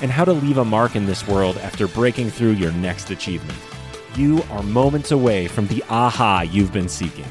and how to leave a mark in this world after breaking through your next achievement. You are moments away from the aha you've been seeking.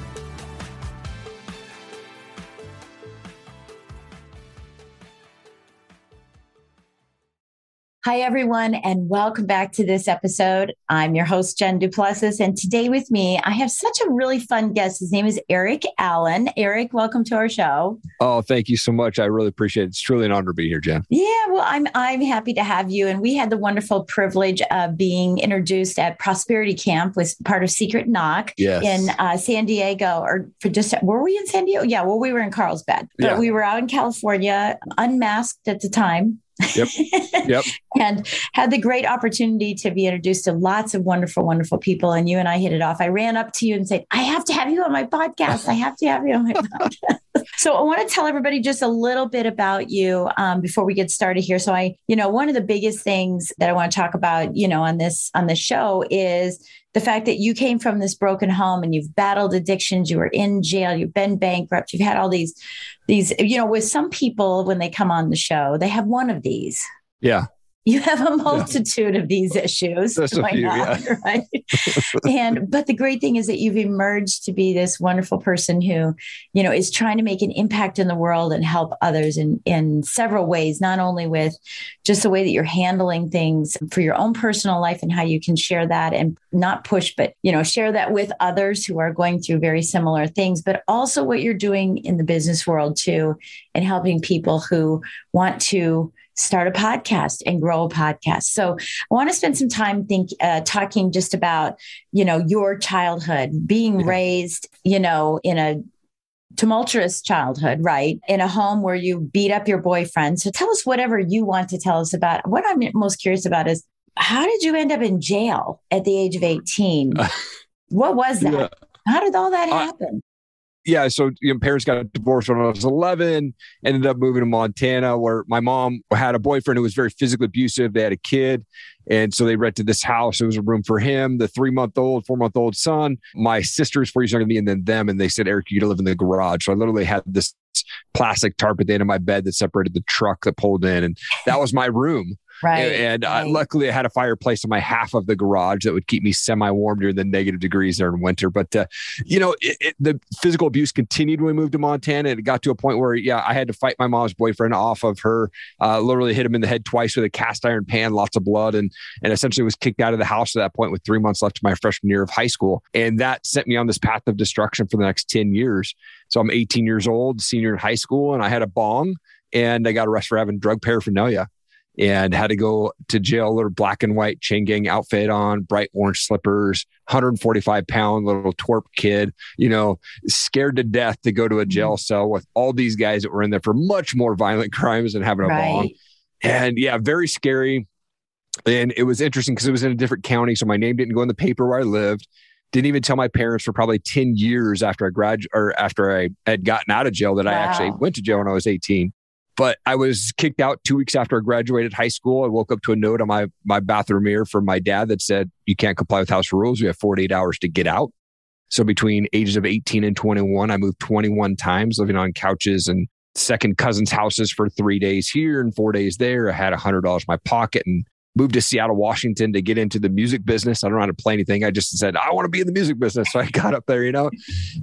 Hi, everyone, and welcome back to this episode. I'm your host, Jen Duplessis, and today with me, I have such a really fun guest. His name is Eric Allen. Eric, welcome to our show. Oh, thank you so much. I really appreciate it. It's truly an honor to be here, Jen. Yeah, well, I'm I'm happy to have you. And we had the wonderful privilege of being introduced at Prosperity Camp, was part of Secret Knock yes. in uh, San Diego, or for just were we in San Diego? Yeah, well, we were in Carlsbad, but Yeah. we were out in California, unmasked at the time. Yep. Yep. and had the great opportunity to be introduced to lots of wonderful, wonderful people. And you and I hit it off. I ran up to you and said, I have to have you on my podcast. I have to have you on my podcast. so I want to tell everybody just a little bit about you um, before we get started here. So I, you know, one of the biggest things that I want to talk about, you know, on this on this show is the fact that you came from this broken home and you've battled addictions, you were in jail, you've been bankrupt, you've had all these these, you know, with some people when they come on the show, they have one of these. Yeah. You have a multitude of these issues There's few, on, yeah. right? and but the great thing is that you've emerged to be this wonderful person who, you know, is trying to make an impact in the world and help others in in several ways, not only with just the way that you're handling things for your own personal life and how you can share that and not push, but you know, share that with others who are going through very similar things, but also what you're doing in the business world too, and helping people who want to start a podcast and grow a podcast. So I want to spend some time think uh, talking just about you know your childhood, being Yeah. raised, you know, in a tumultuous childhood, right? In a home where you beat up your boyfriend. So tell us whatever you want to tell us about. What I'm most curious about is how did you end up in jail at the age of 18? what was that? Yeah. How did all that happen? Yeah. So you know, parents got divorced when I was 11, ended up moving to Montana where my mom had a boyfriend who was very physically abusive. They had a kid. And so they rented this house. It was a room for him, the three month old, four month old son. My sister's four years younger than me, and then them. And they said, Eric, you to live in the garage. So I literally had this plastic tarp at the end of my bed that separated the truck that pulled in. And that was my room. Right. And uh, right. luckily, I had a fireplace in my half of the garage that would keep me semi warm during the negative degrees there in winter. But, uh, you know, it, it, the physical abuse continued when we moved to Montana. And it got to a point where, yeah, I had to fight my mom's boyfriend off of her, uh, literally hit him in the head twice with a cast iron pan, lots of blood, and, and essentially was kicked out of the house at that point with three months left to my freshman year of high school. And that sent me on this path of destruction for the next 10 years. So I'm 18 years old, senior in high school, and I had a bong and I got arrested for having drug paraphernalia and had to go to jail, little black and white chain gang outfit on, bright orange slippers, 145 pound little twerp kid, you know, scared to death to go to a jail mm-hmm. cell with all these guys that were in there for much more violent crimes than having a right. And yeah, very scary. And it was interesting because it was in a different county. So my name didn't go in the paper where I lived. Didn't even tell my parents for probably 10 years after I graduated or after I had gotten out of jail that I actually went to jail when I was 18. But I was kicked out two weeks after I graduated high school. I woke up to a note on my my bathroom mirror from my dad that said, You can't comply with house rules. You have 48 hours to get out. So between ages of 18 and 21, I moved 21 times, living on couches and second cousins' houses for three days here and four days there. I had $100 in my pocket and moved to Seattle, Washington to get into the music business. I don't know how to play anything. I just said, I want to be in the music business. So I got up there, you know,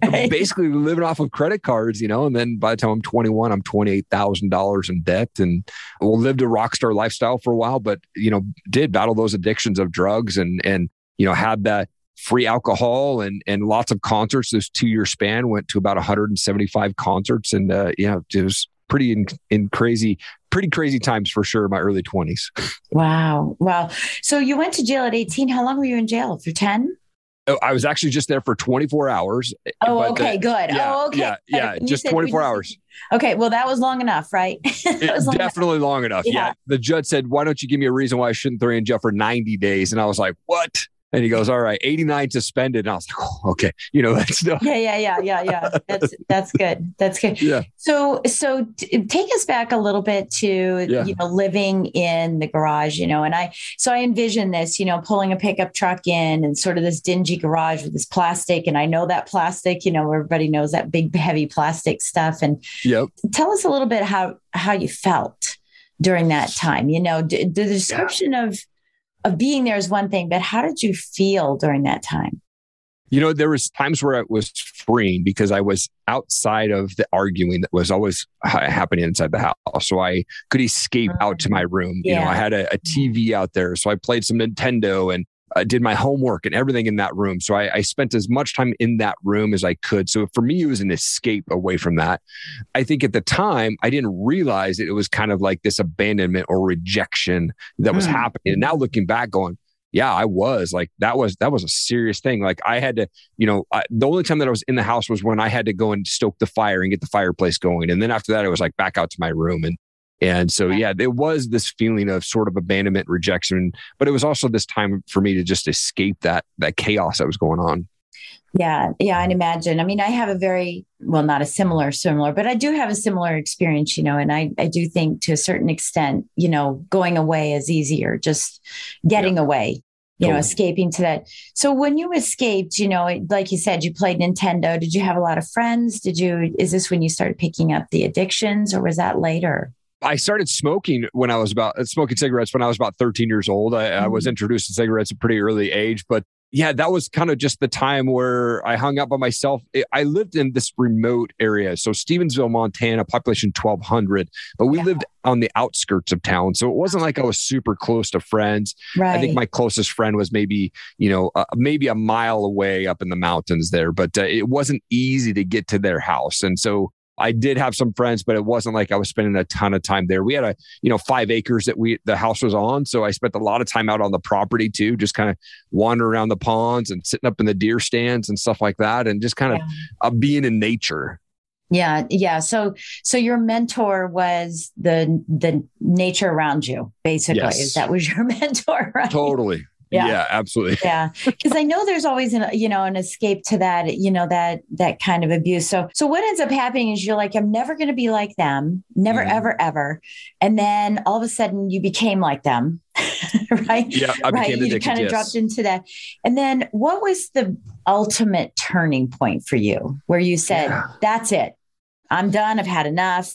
basically living off of credit cards, you know, and then by the time I'm 21, I'm $28,000 in debt and well, lived a rock star lifestyle for a while, but, you know, did battle those addictions of drugs and, and, you know, had that free alcohol and and lots of concerts. This two year span went to about 175 concerts, and uh, yeah, it was pretty in, in crazy, pretty crazy times for sure. My early 20s. Wow, wow. So you went to jail at 18. How long were you in jail for 10? Oh, I was actually just there for 24 hours. Oh, okay, the, good. Yeah, oh, okay. Yeah, yeah, just 24 hours. Okay, well, that was long enough, right? long definitely enough. long enough. Yeah. yeah. The judge said, Why don't you give me a reason why I shouldn't throw you in jail for 90 days? And I was like, What? And he goes, "All right, 89 suspended." And I was like, oh, "Okay, you know that's still." Yeah, yeah, yeah, yeah, yeah. That's that's good. That's good. Yeah. So so t- take us back a little bit to yeah. you know living in the garage, you know, and I so I envision this, you know, pulling a pickup truck in and sort of this dingy garage with this plastic, and I know that plastic, you know, everybody knows that big heavy plastic stuff. And yep. tell us a little bit how how you felt during that time. You know, the, the description yeah. of of being there is one thing, but how did you feel during that time? You know, there was times where it was freeing because I was outside of the arguing that was always happening inside the house. So I could escape out to my mm. room. Yeah. You know, I had a, a TV out there. So I played some Nintendo and uh, did my homework and everything in that room. So I, I, spent as much time in that room as I could. So for me, it was an escape away from that. I think at the time, I didn't realize that it was kind of like this abandonment or rejection that was mm. happening. And now looking back, going, yeah, I was like that was that was a serious thing. Like I had to, you know, I, the only time that I was in the house was when I had to go and stoke the fire and get the fireplace going, and then after that, I was like back out to my room and and so, yeah, there was this feeling of sort of abandonment, rejection, but it was also this time for me to just escape that that chaos that was going on. Yeah, yeah, I'd imagine. I mean, I have a very well, not a similar, similar, but I do have a similar experience, you know, and I I do think to a certain extent, you know, going away is easier, just getting yeah. away you know, escaping to that. So when you escaped, you know, like you said, you played Nintendo. Did you have a lot of friends? Did you, is this when you started picking up the addictions or was that later? I started smoking when I was about smoking cigarettes when I was about 13 years old. I, mm-hmm. I was mm-hmm. introduced to cigarettes at a pretty early age, but yeah, that was kind of just the time where I hung out by myself. I lived in this remote area. So Stevensville, Montana, population 1200, but we yeah. lived on the outskirts of town. So it wasn't like I was super close to friends. Right. I think my closest friend was maybe, you know, uh, maybe a mile away up in the mountains there, but uh, it wasn't easy to get to their house. And so I did have some friends, but it wasn't like I was spending a ton of time there. We had a, you know, five acres that we, the house was on. So I spent a lot of time out on the property too, just kind of wandering around the ponds and sitting up in the deer stands and stuff like that. And just kind of uh, being in nature. Yeah, yeah. So, so your mentor was the the nature around you, basically. Yes. That was your mentor, right? Totally, yeah. yeah absolutely. Yeah because i know there's always an you know an escape to that you know that that kind of abuse. So so what ends up happening is you're like i'm never going to be like them. Never mm-hmm. ever ever. And then all of a sudden you became like them. Right? Yeah I right you kind of yes. dropped into that. And then what was the ultimate turning point for you where you said yeah. that's it. I'm done. I've had enough.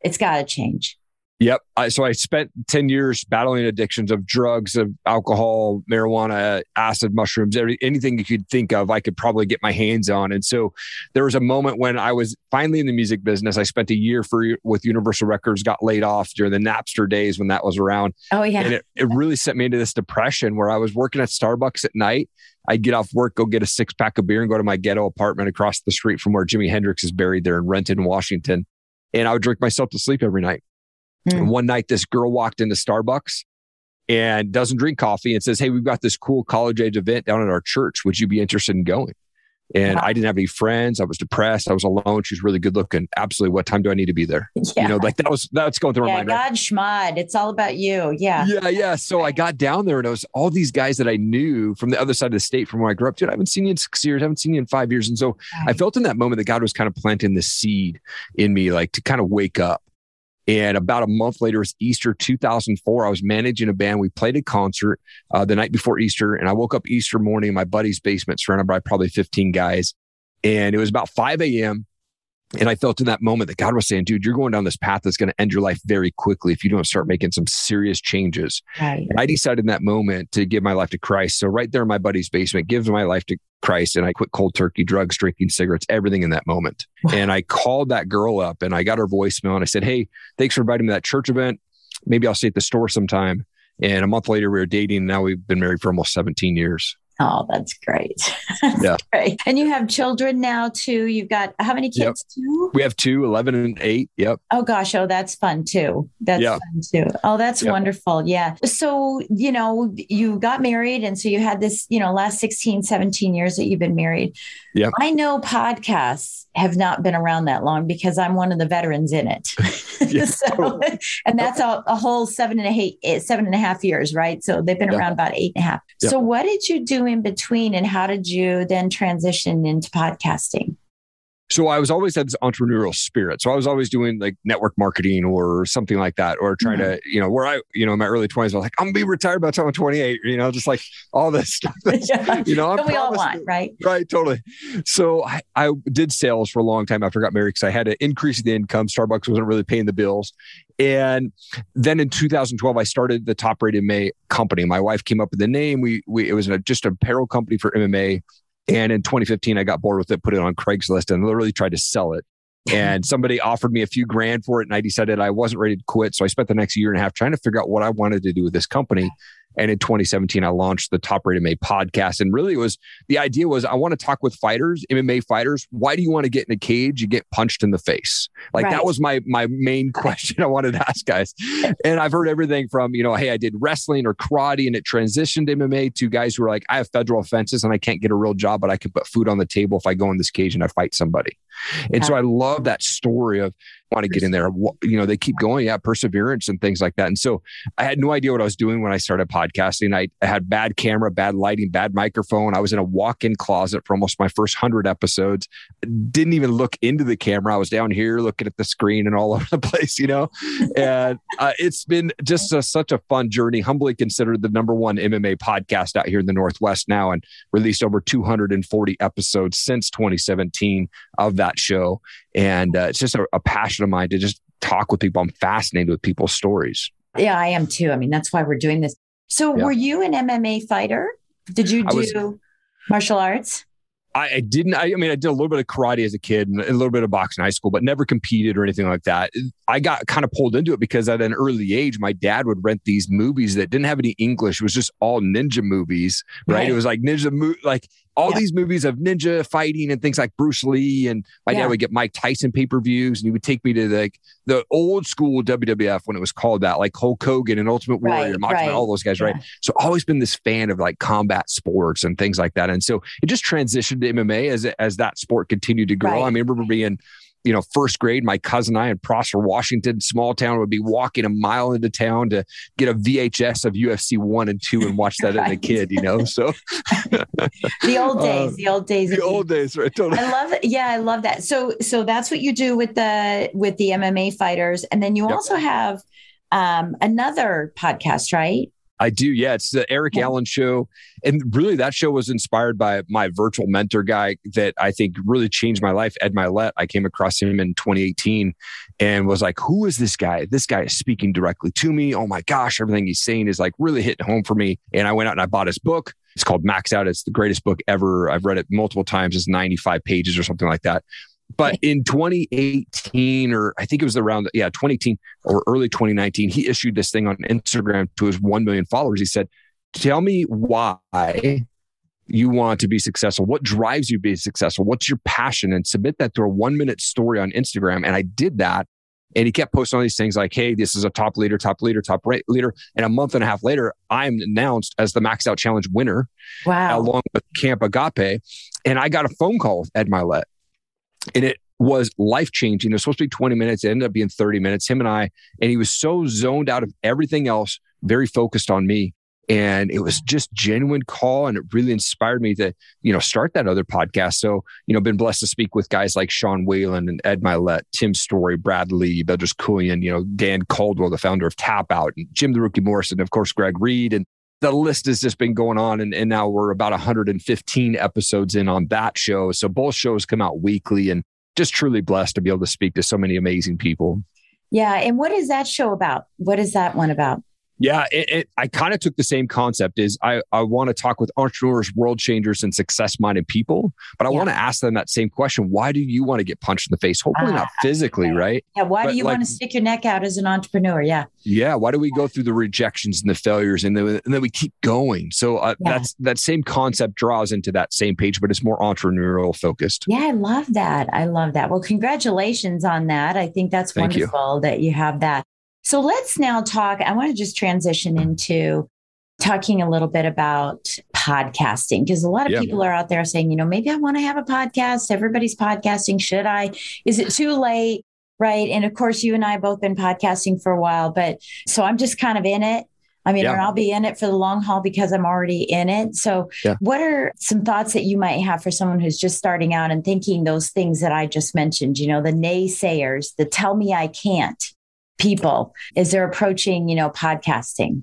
It's got to change Yep. I, so I spent 10 years battling addictions of drugs, of alcohol, marijuana, acid, mushrooms, every, anything you could think of, I could probably get my hands on. And so there was a moment when I was finally in the music business. I spent a year for with Universal Records, got laid off during the Napster days when that was around. Oh, yeah. And it, it really sent me into this depression where I was working at Starbucks at night. I'd get off work, go get a six pack of beer, and go to my ghetto apartment across the street from where Jimi Hendrix is buried there in Renton, Washington. And I would drink myself to sleep every night. Mm. And one night, this girl walked into Starbucks and doesn't drink coffee and says, Hey, we've got this cool college age event down at our church. Would you be interested in going? And wow. I didn't have any friends. I was depressed. I was alone. She's really good looking. Absolutely. What time do I need to be there? Yeah. You know, like that was that's going through yeah, my mind. God right? schmod. It's all about you. Yeah. Yeah. Yeah. So I got down there and it was all these guys that I knew from the other side of the state from where I grew up. Dude, I haven't seen you in six years. I haven't seen you in five years. And so right. I felt in that moment that God was kind of planting the seed in me, like to kind of wake up and about a month later, it's Easter 2004. I was managing a band. We played a concert uh, the night before Easter, and I woke up Easter morning in my buddy's basement, surrounded by probably 15 guys. And it was about 5 a.m. And I felt in that moment that God was saying, dude, you're going down this path that's going to end your life very quickly if you don't start making some serious changes. Right. I decided in that moment to give my life to Christ. So right there in my buddy's basement, give my life to Christ. And I quit cold turkey, drugs, drinking, cigarettes, everything in that moment. And I called that girl up and I got her voicemail and I said, Hey, thanks for inviting me to that church event. Maybe I'll stay at the store sometime. And a month later, we were dating. And now we've been married for almost 17 years. Oh, that's great. that's Yeah. great. And you have children now too. You've got how many Yep. kids too? We have two, 11 and eight. Yep. Oh gosh, oh that's fun too. That's Yeah. fun too. Oh, that's Yep. wonderful. Yeah. So, you know, you got married and so you had this, you know, last 16, 17 years that you've been married. Yep. I know podcasts have not been around that long because I'm one of the veterans in it. Yeah, so, oh. and that's a, a whole seven and a half, seven and a half years, right? So they've been Yep. around about eight and a half. Yep. So what did you do in between and how did you then transition into podcasting? So I was always had this entrepreneurial spirit. So I was always doing like network marketing or something like that, or trying mm-hmm. to, you know, where I, you know, in my early 20s, I was like, I'm gonna be retired by the time I'm 28, you know, just like all this stuff. Yeah. you know, That we all want, right? Right, totally. So I, I did sales for a long time after I got married because I had to increase the income. Starbucks wasn't really paying the bills. And then in 2012, I started the Top Rated MMA company. My wife came up with the name. We, we it was a, just a apparel company for MMA. And in 2015, I got bored with it, put it on Craigslist, and literally tried to sell it. And somebody offered me a few grand for it, and I decided I wasn't ready to quit. So I spent the next year and a half trying to figure out what I wanted to do with this company. And in 2017, I launched the Top Rated MMA podcast. And really, it was the idea was I want to talk with fighters, MMA fighters. Why do you want to get in a cage? and get punched in the face. Like Right. that was my my main question I wanted to ask guys. And I've heard everything from you know, hey, I did wrestling or karate, and it transitioned to MMA to guys who are like, I have federal offenses and I can't get a real job, but I can put food on the table if I go in this cage and I fight somebody. And so I love that story of want to get in there. You know, they keep going, yeah, perseverance and things like that. And so I had no idea what I was doing when I started podcasting. I, I had bad camera, bad lighting, bad microphone. I was in a walk-in closet for almost my first hundred episodes. Didn't even look into the camera. I was down here looking at the screen and all over the place, you know. And uh, it's been just a, such a fun journey. Humbly considered the number one MMA podcast out here in the Northwest now, and released over 240 episodes since 2017 of that show. And uh, it's just a, a passion of mine to just talk with people. I'm fascinated with people's stories. Yeah, I am too. I mean, that's why we're doing this. So, Yeah. were you an MMA fighter? Did you I was- do martial arts? I, I didn't. I, I mean, I did a little bit of karate as a kid and a little bit of boxing in high school, but never competed or anything like that. I got kind of pulled into it because at an early age, my dad would rent these movies that didn't have any English. It was just all ninja movies, right? Right. It was like ninja, mo- like all Yeah. these movies of ninja fighting and things like Bruce Lee. And my Yeah. dad would get Mike Tyson pay per views, and he would take me to like the old school WWF when it was called that, like Hulk Hogan and Ultimate Warrior, Right, Macho right. all those guys, right? So always been this fan of like combat sports and things like that. And so it just transitioned to MMA as as that sport continued to grow. Right. I I remember being, you know, first grade, my cousin and I in Prosser, Washington, small town, would be walking a mile into town to get a VHS of UFC one and two and watch that as a kid, you know. So The old Uh, days, the old days. the old days, right? Totally. I love it. Yeah, I love that. So, so that's what you do with the with the MMA fighters, and then you Yep. also have um, another podcast, right? I do. Yeah. It's the Eric Yeah. Allen show. And really, that show was inspired by my virtual mentor guy that I think really changed my life, Ed Mylett. I came across him in 2018 and was like, who is this guy? This guy is speaking directly to me. Oh my gosh, everything he's saying is like really hitting home for me. And I went out and I bought his book. It's called Max Out. It's the greatest book ever. I've read it multiple times. It's 95 pages or something like that. But in 2018, or I think it was around, yeah, 2018 or early 2019, he issued this thing on Instagram to his 1 million followers. He said, Tell me why you want to be successful. What drives you to be successful? What's your passion? And submit that to a one minute story on Instagram. And I did that. And he kept posting all these things like, hey, this is a top leader, top leader, top rate leader. And a month and a half later, I'm announced as the Max Out Challenge winner Wow. along with Camp Agape. And I got a phone call with Ed Mylett. And it was life changing. It was supposed to be 20 minutes. It ended up being 30 minutes, him and I. And he was so zoned out of everything else, very focused on me. And it was just genuine call. And it really inspired me to, you know, start that other podcast. So, you know, been blessed to speak with guys like Sean Whalen and Ed Mylett, Tim Storey, Brad Lea, Bedros Keuilian, you know, Dan Caldwell, the founder of Tap Out, and Jim the Rookie Morrison, of course, Greg Reid. And the list has just been going on and, and now we're about 115 episodes in on that show so both shows come out weekly and just truly blessed to be able to speak to so many amazing people. Yeah. And what is that show about? What is that one about? Yeah, it, it, I kind of took the same concept. Is I I want to talk with entrepreneurs, world changers, and success minded people, but I yeah. want to ask them that same question: Why do you want to get punched in the face? Hopefully not ah, physically, right? Yeah. Why but do you like, want to stick your neck out as an entrepreneur? Yeah. Yeah. Why do we go through the rejections and the failures, and then and then we keep going? So uh, yeah. that's that same concept draws into that same page, but it's more entrepreneurial focused. Yeah, I love that. I love that. Well, congratulations on that. I think that's Thank wonderful you. that you have that. So let's now talk. I want to just transition into talking a little bit about podcasting because a lot of people are out there saying, you know, maybe I want to have a podcast. Everybody's podcasting. Should I? Is it too late? Right. And of course, you and I both been podcasting for a while, but so I'm just kind of in it. I mean, yeah. and I'll be in it for the long haul because I'm already in it. So, yeah. what are some thoughts that you might have for someone who's just starting out and thinking those things that I just mentioned? You know, the naysayers, the tell me I can't people as they're approaching, you know, podcasting?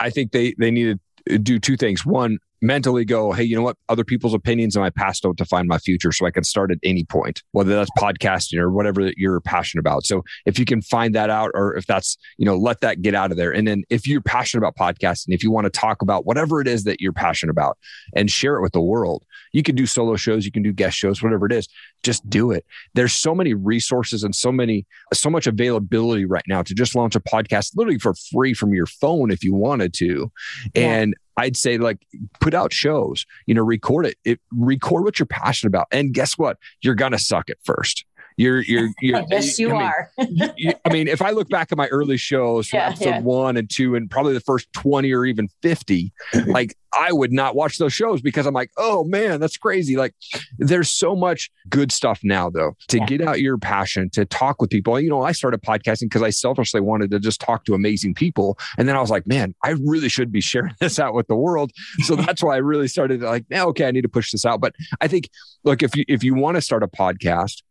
I think they they need to do two things. One, mentally go, hey, you know what? Other people's opinions in my past don't define my future. So I can start at any point, whether that's podcasting or whatever that you're passionate about. So if you can find that out, or if that's, you know, let that get out of there. And then if you're passionate about podcasting, if you want to talk about whatever it is that you're passionate about and share it with the world, you can do solo shows, you can do guest shows, whatever it is, just do it. There's so many resources and so many, so much availability right now to just launch a podcast literally for free from your phone if you wanted to. Yeah. And I'd say like put out shows, you know, record it. It record what you're passionate about. And guess what? You're gonna suck at first. You're, you're, you're yes, you, I are. Mean, you, I mean, if I look back at my early shows from yeah, episode yeah. one and two, and probably the first 20 or even 50, like I would not watch those shows because I'm like, oh man, that's crazy. Like there's so much good stuff now, though, to yeah. get out your passion, to talk with people. You know, I started podcasting because I selfishly wanted to just talk to amazing people. And then I was like, man, I really should be sharing this out with the world. So that's why I really started like, now, okay, I need to push this out. But I think, look, if you if you want to start a podcast,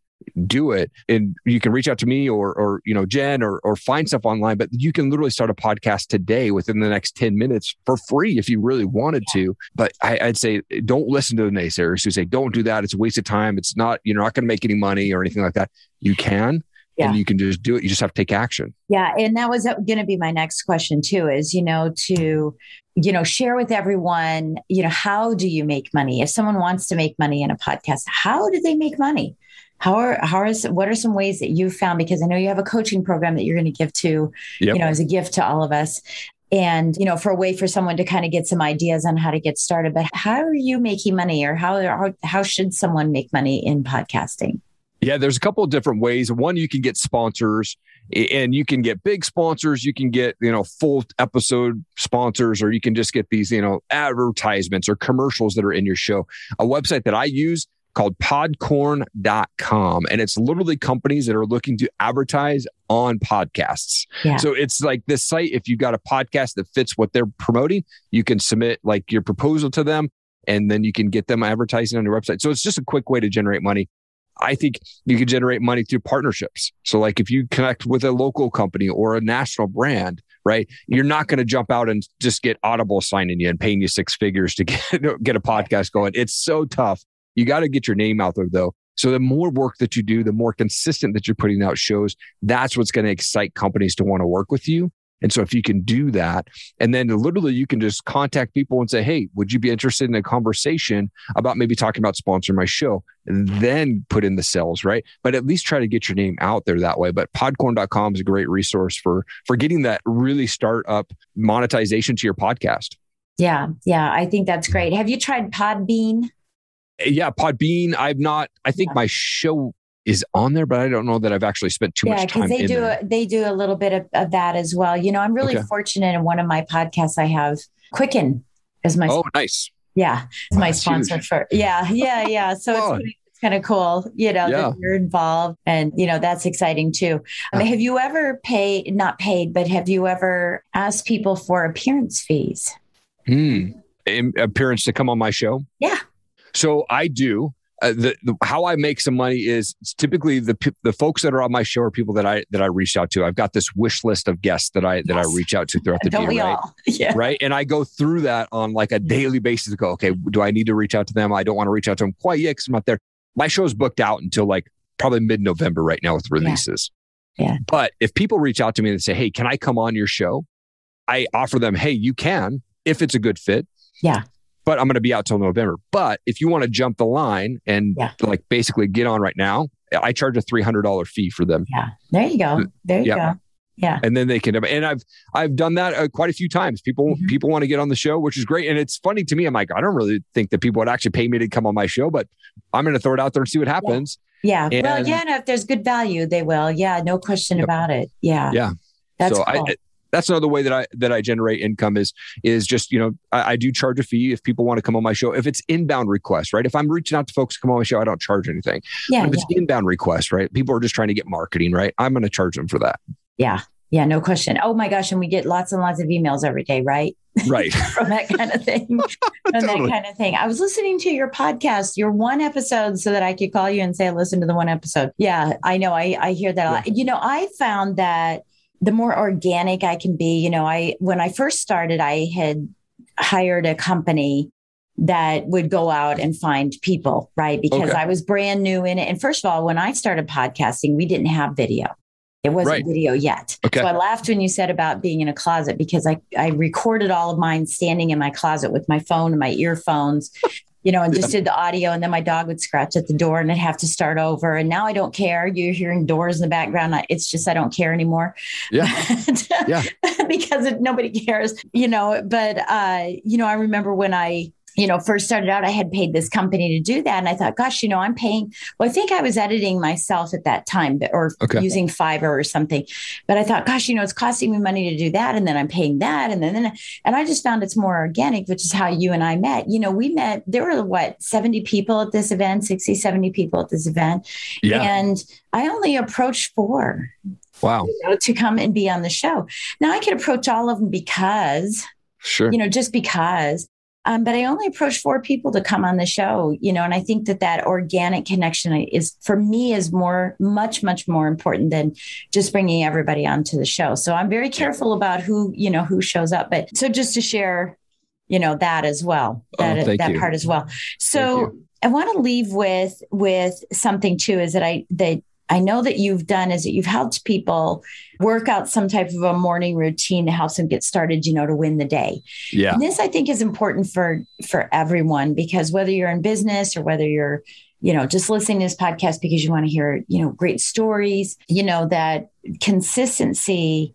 do it and you can reach out to me or or you know jen or or find stuff online but you can literally start a podcast today within the next 10 minutes for free if you really wanted to. But I, would say don't listen to the naysayers who say don't do that. It's a waste of time. It's not you're not going to make any money or anything like that. You can yeah. and you can just do it. You just have to take action. Yeah and that was uh, going to be my next question too is you know to you know share with everyone you know how do you make money? If someone wants to make money in a podcast how do they make money how are how is what are some ways that you've found because i know you have a coaching program that you're going to give to yep. you know as a gift to all of us. And you know for a way for someone to kind of get some ideas on how to get started but how are you making money or how how, how should someone make money in podcasting? Yeah there's a couple of different ways. One you can get sponsors and you can get big sponsors. You can get you know full episode sponsors or you can just get these you know advertisements or commercials that are in your show. A website that i use called podcorn.com. And it's literally companies that are looking to advertise on podcasts. Yeah. So it's like this site, if you've got a podcast that fits what they're promoting, you can submit like your proposal to them and then you can get them advertising on your website. So it's just a quick way to generate money. I think you can generate money through partnerships. So, like if you connect with a local company or a national brand, right? You're not going to jump out and just get Audible signing you and paying you six figures to get get a podcast going. It's so tough you got to get your name out there though. So the more work that you do, the more consistent that you're putting out shows, that's what's going to excite companies to want to work with you. And so if you can do that, and then literally you can just contact people and say, Hey, would you be interested in a conversation about maybe talking about sponsoring my show? And then put in the sales, right? But at least try to get your name out there that way. But podcorn.com is a great resource for for getting that really start up monetization to your podcast. Yeah. Yeah. I think that's great. Have you tried Podbean? Yeah, Podbean. I've not. I think yeah. my show is on there, but I don't know that I've actually spent too yeah, much time. Yeah, because they do a, they do a little bit of, of, that as well. You know, I'm really okay. fortunate in one of my podcasts. I have Quicken as my oh nice yeah it's my sponsor huge. for yeah yeah yeah. So oh. it's, it's kind of cool, you know, yeah. that you're involved, and you know that's exciting too. I mean, have you ever paid not paid, but have you ever asked people for appearance fees? Hmm. Appearance to come on my show? Yeah. So I do. Uh, the, the, how I make some money is typically the the folks that are on my show are people that I that I reach out to. I've got this wish list of guests that I that. I reach out to throughout the Don't day, right? All? Yeah. Right, and I go through that on like a daily basis. To go, okay, do I need to reach out to them? I don't want to reach out to them quite yet because I'm not there. My show's booked out until like probably mid November right now with releases. Yeah. yeah. But if people reach out to me and say, Hey, can I come on your show? I offer them, Hey, you can if it's a good fit. Yeah. But I'm going to be out till November. But if you want to jump the line and yeah. like basically get on right now, I charge a $300 fee for them. Yeah. There you go. There you yeah. go. Yeah. And then they can, and I've, I've done that uh, quite a few times. People, mm-hmm. people want to get on the show, which is great. And it's funny to me. I'm like, I don't really think that people would actually pay me to come on my show, but I'm going to throw it out there and see what happens. Yeah. yeah. well, yeah. And if there's good value, they will. Yeah. No question yep. about it. Yeah. Yeah. That's so cool. I, that's another way that I that I generate income is is just you know I, I, do charge a fee if people want to come on my show if it's inbound requests right if I'm reaching out to folks to come on my show I don't charge anything yeah but if it's yeah. inbound requests right people are just trying to get marketing right I'm going to charge them for that yeah yeah, no question. Oh my gosh. And we get lots and lots of emails every day, right? Right. From that kind of thing. From totally. that kind of thing. I was listening to your podcast, your one episode, so that I could call you and say, listen to the one episode. Yeah, I know. I, I hear that a lot. You know, I found that the more organic I can be, you know, I, when I first started, I had hired a company that would go out and find people, right? Because okay. I was brand new in it. And first of all, when I started podcasting, we didn't have video. It wasn't right. video yet. Okay. So I laughed when you said about being in a closet because I, I recorded all of mine standing in my closet with my phone and my earphones, you know, and just did the audio. And then my dog would scratch at the door and I'd have to start over. And now I don't care. You're hearing doors in the background. It's just I don't care anymore. Yeah. yeah. because it, nobody cares, you know. But, uh, you know, I remember when I, you know, first started out, I had paid this company to do that. And I thought, gosh, you know, I'm paying, well, I think I was editing myself at that time or okay. using Fiverr or something. But I thought, gosh, you know, it's costing me money to do that. And then I'm paying that. And then, then and I just found it's more organic, which is how you and I met. You know, we met, there were what, 70 people at this event, 60, 70 people at this event. Yeah. And I only approached four. Wow. You know, to come and be on the show. Now I could approach all of them because Sure. You know, just because. Um, but I only approached four people to come on the show, you know, and I think that that organic connection is for me is more, much, much more important than just bringing everybody onto the show. So I'm very careful about who, you know, who shows up. But so just to share, you know, that as well, that, oh, that you. part as well. So I want to leave with, with something too, is that I, that I know that you've done is that you've helped people work out some type of a morning routine to help them get started, you know, to win the day. Yeah. And this I think is important for for everyone because whether you're in business or whether you're, you know, just listening to this podcast because you want to hear, you know, great stories, you know, that consistency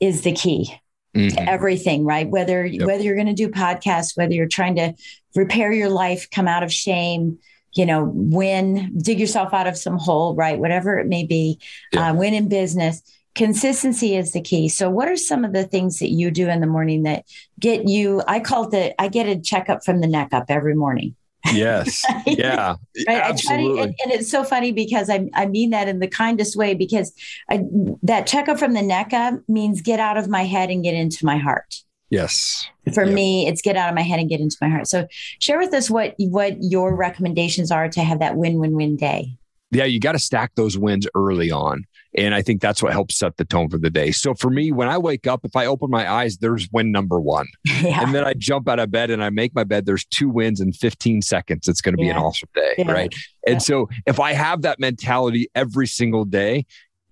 is the key. Mm-hmm. to everything right whether yep. whether you're going to do podcasts whether you're trying to repair your life come out of shame you know, win, dig yourself out of some hole, right? Whatever it may be, yeah. uh, win in business. Consistency is the key. So, what are some of the things that you do in the morning that get you? I call it the, I get a checkup from the neck up every morning. Yes. right? Yeah. right? Absolutely. To, and, and, it's so funny because I, I mean that in the kindest way because I, that checkup from the neck up means get out of my head and get into my heart. Yes. For yep. me, it's get out of my head and get into my heart. So share with us what what your recommendations are to have that win-win-win day. Yeah, you got to stack those wins early on. And I think that's what helps set the tone for the day. So for me, when I wake up, if I open my eyes, there's win number one. Yeah. And then I jump out of bed and I make my bed, there's two wins in 15 seconds. It's going to be yeah. an awesome day. Yeah. Right. And so if I have that mentality every single day,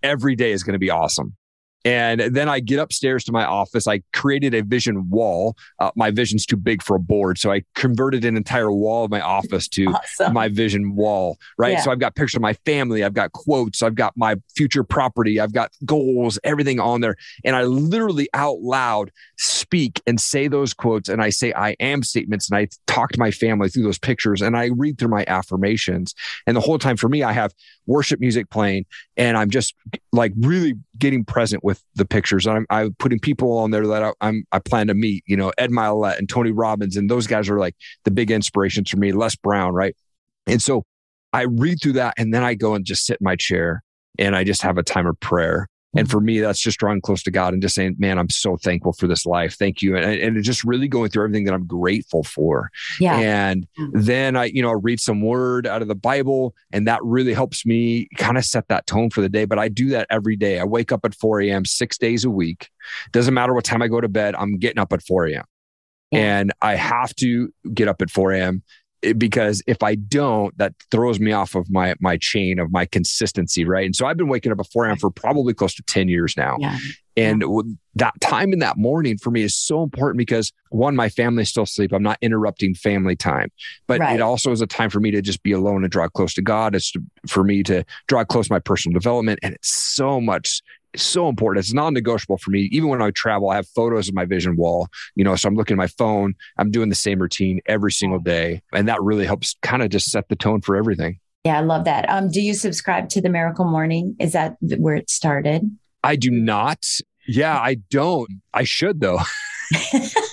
every day is going to be awesome. And then I get upstairs to my office. I created a vision wall. Uh, my vision's too big for a board. So I converted an entire wall of my office to awesome. my vision wall. Right. Yeah. So I've got pictures of my family. I've got quotes. I've got my future property. I've got goals, everything on there. And I literally out loud speak and say those quotes. And I say I am statements. And I talk to my family through those pictures and I read through my affirmations. And the whole time for me, I have worship music playing and I'm just like really getting present with the pictures. I'm, I'm putting people on there that I, am I plan to meet, you know, Ed Mylett and Tony Robbins. And those guys are like the big inspirations for me, Les Brown. Right. And so I read through that and then I go and just sit in my chair and I just have a time of prayer. And for me, that's just drawing close to God and just saying, man, I'm so thankful for this life. Thank you. And, and just really going through everything that I'm grateful for. Yeah. And mm-hmm. then I, you know, I read some word out of the Bible and that really helps me kind of set that tone for the day. But I do that every day. I wake up at 4 a.m. six days a week. Doesn't matter what time I go to bed, I'm getting up at 4 a.m. Yeah. And I have to get up at 4 a.m because if I don't, that throws me off of my my chain of my consistency, right? And so I've been waking up at 4 a.m. for probably close to 10 years now. Yeah. And that time in that morning for me is so important because one, my family's still asleep. I'm not interrupting family time, but Right. it also is a time for me to just be alone and draw close to God. It's for me to draw close to my personal development. And it's so much, it's so important. It's non-negotiable for me. Even when I travel, I have photos of my vision wall, you know, so I'm looking at my phone. I'm doing the same routine every single day. And that really helps kind of just set the tone for everything. Yeah, I love that. Um, do you subscribe to the Miracle Morning? Is that where it started? I do not. Yeah, I don't. I should though.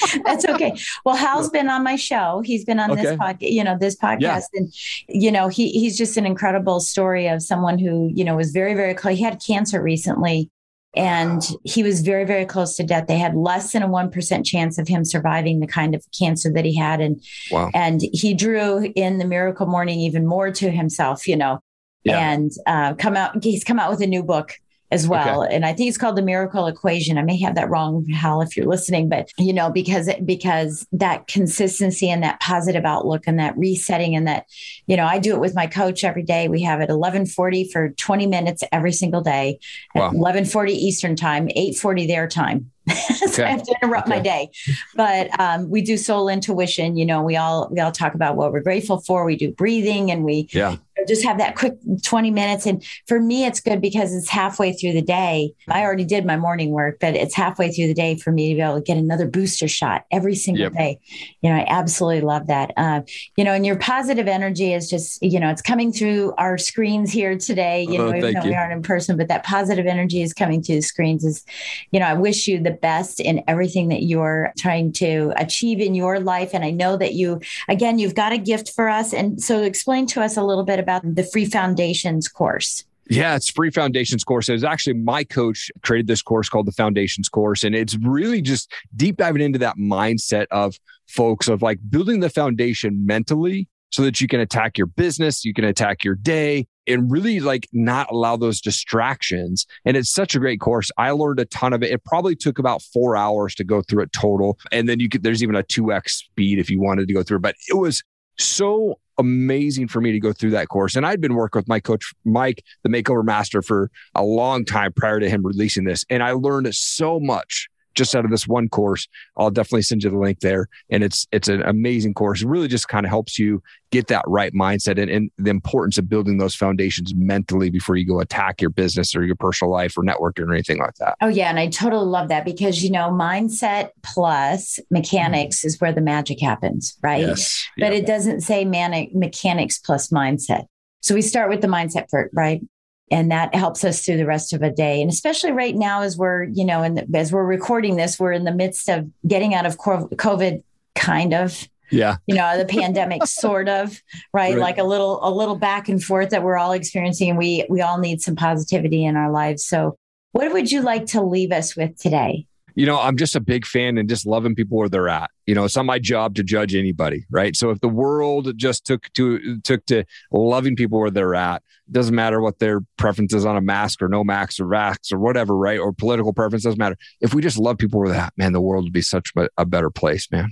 That's okay. Well, Hal's been on my show. He's been on this podcast, you know, this podcast, Yeah. and you know, he he's just an incredible story of someone who you know was very very close. He had cancer recently, and he was very very close to death. They had less than a one percent chance of him surviving the kind of cancer that he had, and Wow. and he drew in the Miracle Morning even more to himself, you know, Yeah. and uh, come out. He's come out with a new book as well, and I think it's called the Miracle Equation. I may have that wrong, Hal, if you're listening, but you know, because it, because that consistency and that positive outlook and that resetting and that, you know, I do it with my coach every day. We have it 11:40 for 20 minutes every single day, Wow. at 11:40 Eastern time, 8:40 their time. so Okay. I have to interrupt my day. But um, we do soul intuition. You know, we all we all talk about what we're grateful for. We do breathing, and we Yeah. Just have that quick 20 minutes. And for me, it's good because it's halfway through the day. I already did my morning work, but it's halfway through the day for me to be able to get another booster shot every single Yep. day. You know, I absolutely love that. Uh, you know, and your positive energy is just, you know, it's coming through our screens here today, you Oh, know, even thank though we aren't in person, but that positive energy is coming through the screens is, you know, I wish you the best in everything that you're trying to achieve in your life. And I know that you, again, you've got a gift for us. And so explain to us a little bit about the free foundations course. Yeah, it's free foundations course. It was actually my coach created this course called the foundations course. And it's really just deep diving into that mindset of folks of like building the foundation mentally so that you can attack your business, you can attack your day and really like not allow those distractions. And it's such a great course. I learned a ton of it. It probably took about four hours to go through it total. And then you could, there's even a 2x speed if you wanted to go through, but it was so amazing for me to go through that course. And I'd been working with my coach, Mike, the makeover master for a long time prior to him releasing this. And I learned so much just out of this one course. I'll definitely send you the link there. And it's, it's an amazing course. It really just kind of helps you get that right mindset and, and the importance of building those foundations mentally before you go attack your business or your personal life or networking or anything like that. Oh, yeah. And I totally love that because, you know, mindset plus mechanics is where the magic happens, right? Yes. But Yeah. it doesn't say manic mechanics plus mindset. So we start with the mindset first, right? And that helps us through the rest of a day. And especially right now, as we're, you know, and as we're recording this, we're in the midst of getting out of COVID, kind of, yeah. you know, the pandemic, sort of, right? Right. Like a little, a little back and forth that we're all experiencing. And we, we all need some positivity in our lives. So what would you like to leave us with today? You know, I'm just a big fan and just loving people where they're at. You know, it's not my job to judge anybody, right? So if the world just took to took to loving people where they're at, it doesn't matter what their preferences on a mask or no mask or vax or whatever, right? Or political preference doesn't matter. If we just love people where they're at, man, the world would be such a, a better place, man.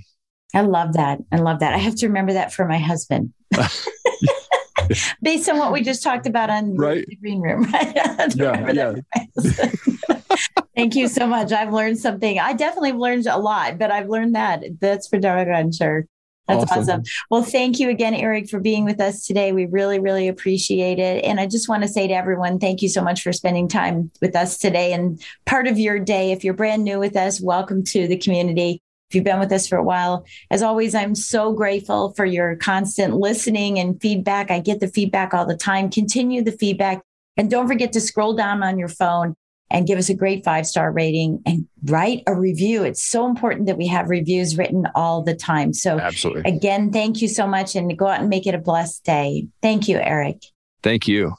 I love that. I love that. I have to remember that for my husband. Based on what we just talked about on Right. the green room, right? To Yeah, remember that for my husband. Thank you so much. I've learned something. I definitely have learned a lot, but I've learned that. That's for doggone sure. That's Awesome. awesome. Well, thank you again, Eric, for being with us today. We really, really appreciate it. And I just want to say to everyone, thank you so much for spending time with us today and part of your day. If you're brand new with us, welcome to the community. If you've been with us for a while, as always, I'm so grateful for your constant listening and feedback. I get the feedback all the time. Continue the feedback. And don't forget to scroll down on your phone and give us a great five star rating and write a review. It's so important that we have reviews written all the time. So, Absolutely. again, thank you so much and go out and make it a blessed day. Thank you, Eric. Thank you.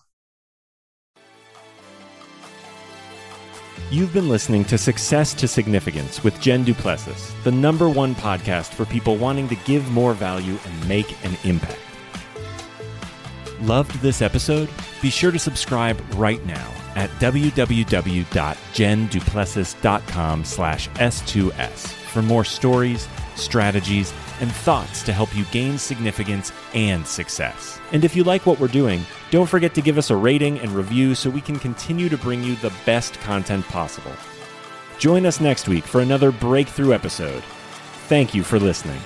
You've been listening to Success to Significance with Jen Duplessis, the number one podcast for people wanting to give more value and make an impact. Loved this episode? Be sure to subscribe right now at www.jenduplessis.com slash S2S. for more stories, strategies, and thoughts to help you gain significance and success. And if you like what we're doing, don't forget to give us a rating and review so we can continue to bring you the best content possible. Join us next week for another breakthrough episode. Thank you for listening.